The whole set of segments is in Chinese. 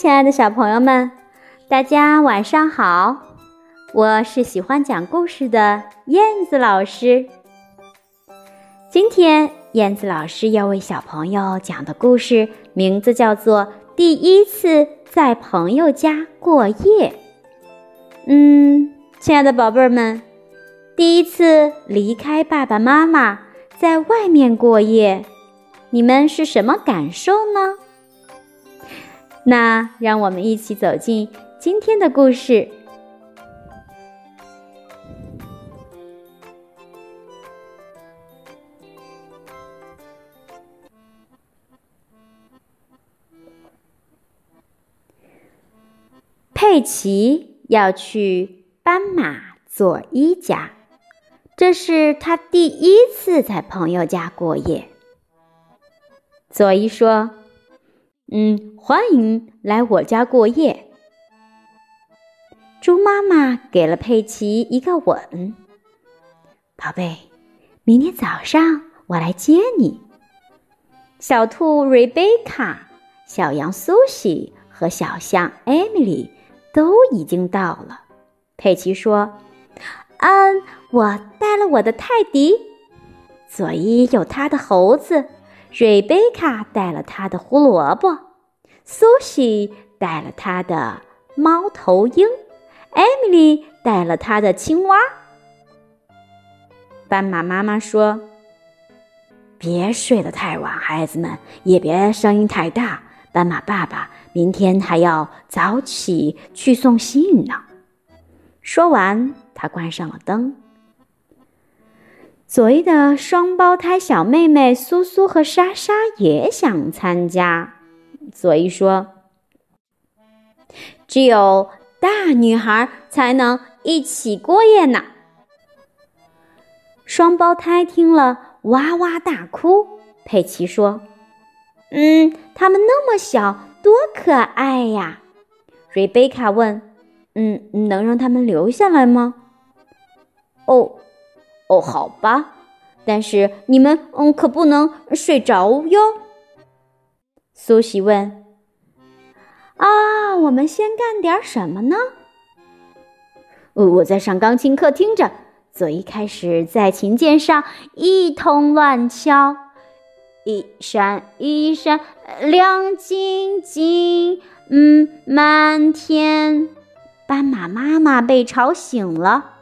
亲爱的小朋友们，大家晚上好！我是喜欢讲故事的燕子老师。今天，燕子老师要为小朋友讲的故事名字叫做《第一次在朋友家过夜》。嗯，亲爱的宝贝儿们，第一次离开爸爸妈妈，在外面过夜，你们是什么感受呢？那让我们一起走进今天的故事。佩奇要去斑马佐伊家，这是他第一次在朋友家过夜。佐伊说。嗯，欢迎来我家过夜。猪妈妈给了佩奇一个吻。宝贝，明天早上我来接你。小兔瑞贝卡、小羊苏西和小象艾米丽都已经到了。佩奇说：“嗯，我带了我的泰迪，佐伊有他的猴子。”瑞贝卡带了他的胡萝卜，苏西带了他的猫头鹰，艾米丽带了他的青蛙。斑马妈妈说：“别睡得太晚，孩子们也别声音太大。斑马爸爸明天还要早起去送信呢。”说完，他关上了灯。佐伊的双胞胎小妹妹苏苏和莎莎也想参加。佐伊说：“只有大女孩才能一起过夜呢。”双胞胎听了哇哇大哭。佩奇说：“嗯，他们那么小，多可爱呀！”瑞贝卡问：“嗯，能让他们留下来吗？”哦。哦，好吧，但是你们嗯可不能睡着哟。苏西问：“啊，我们先干点什么呢？”我在上钢琴课听着，佐伊开始在琴键上一通乱敲，一闪一闪亮晶晶，嗯，满天。斑马妈妈被吵醒了，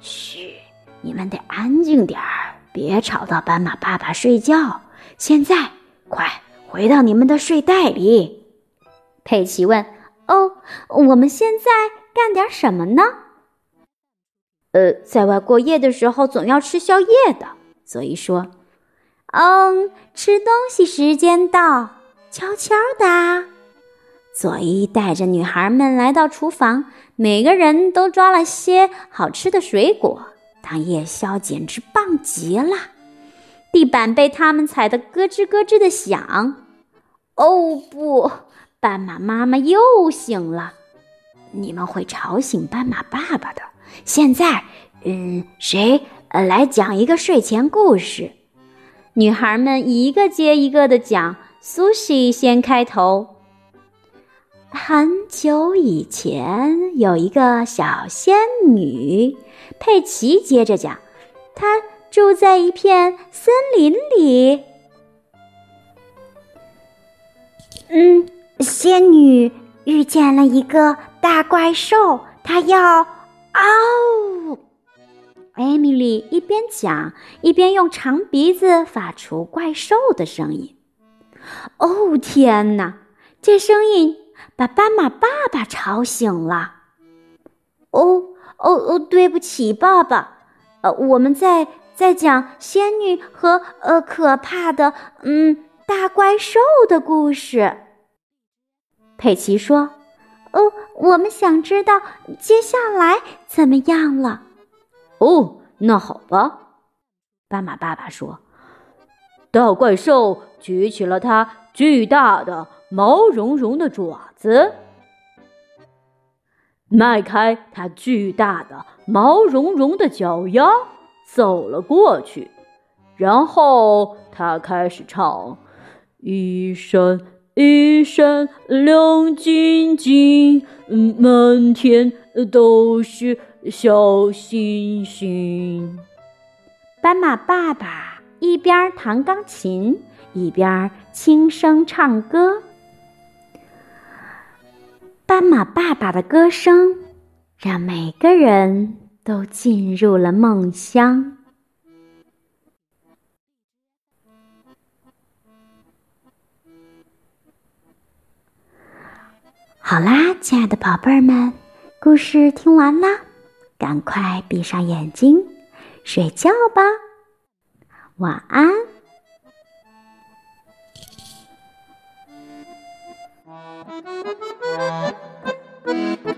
嘘。你们得安静点儿，别吵到斑马爸爸睡觉。现在，快回到你们的睡袋里。佩奇问：“哦，我们现在干点什么呢？”“呃，在外过夜的时候，总要吃宵夜的。”佐伊说。“嗯，吃东西时间到，悄悄的。”佐伊带着女孩们来到厨房，每个人都抓了些好吃的水果。当夜宵简直棒极了，地板被他们踩得咯吱咯吱的响。哦不，斑马妈妈又醒了，你们会吵醒斑马爸爸的。现在，嗯，谁来讲一个睡前故事？女孩们一个接一个的讲。苏西先开头。很久以前，有一个小仙女。佩奇接着讲：“她住在一片森林里。嗯，仙女遇见了一个大怪兽，她要嗷！”艾米丽一边讲，一边用长鼻子发出怪兽的声音。哦，天哪！这声音把斑马爸爸吵醒了。哦。哦哦，对不起，爸爸。呃，我们在在讲仙女和呃可怕的嗯大怪兽的故事。佩奇说：“哦，我们想知道接下来怎么样了。”哦，那好吧。斑马爸爸说：“大怪兽举起了它巨大的毛茸茸的爪子。”迈开它巨大的毛茸茸的脚丫，走了过去，然后他开始唱：“一闪一闪亮晶晶，满天都是小星星。斑马爸爸一边弹钢琴，一边轻声唱歌。妈妈爸爸的歌声让每个人都进入了梦乡。好啦，亲爱的宝贝儿们，故事听完啦，赶快闭上眼睛睡觉吧，晚安。Thank you.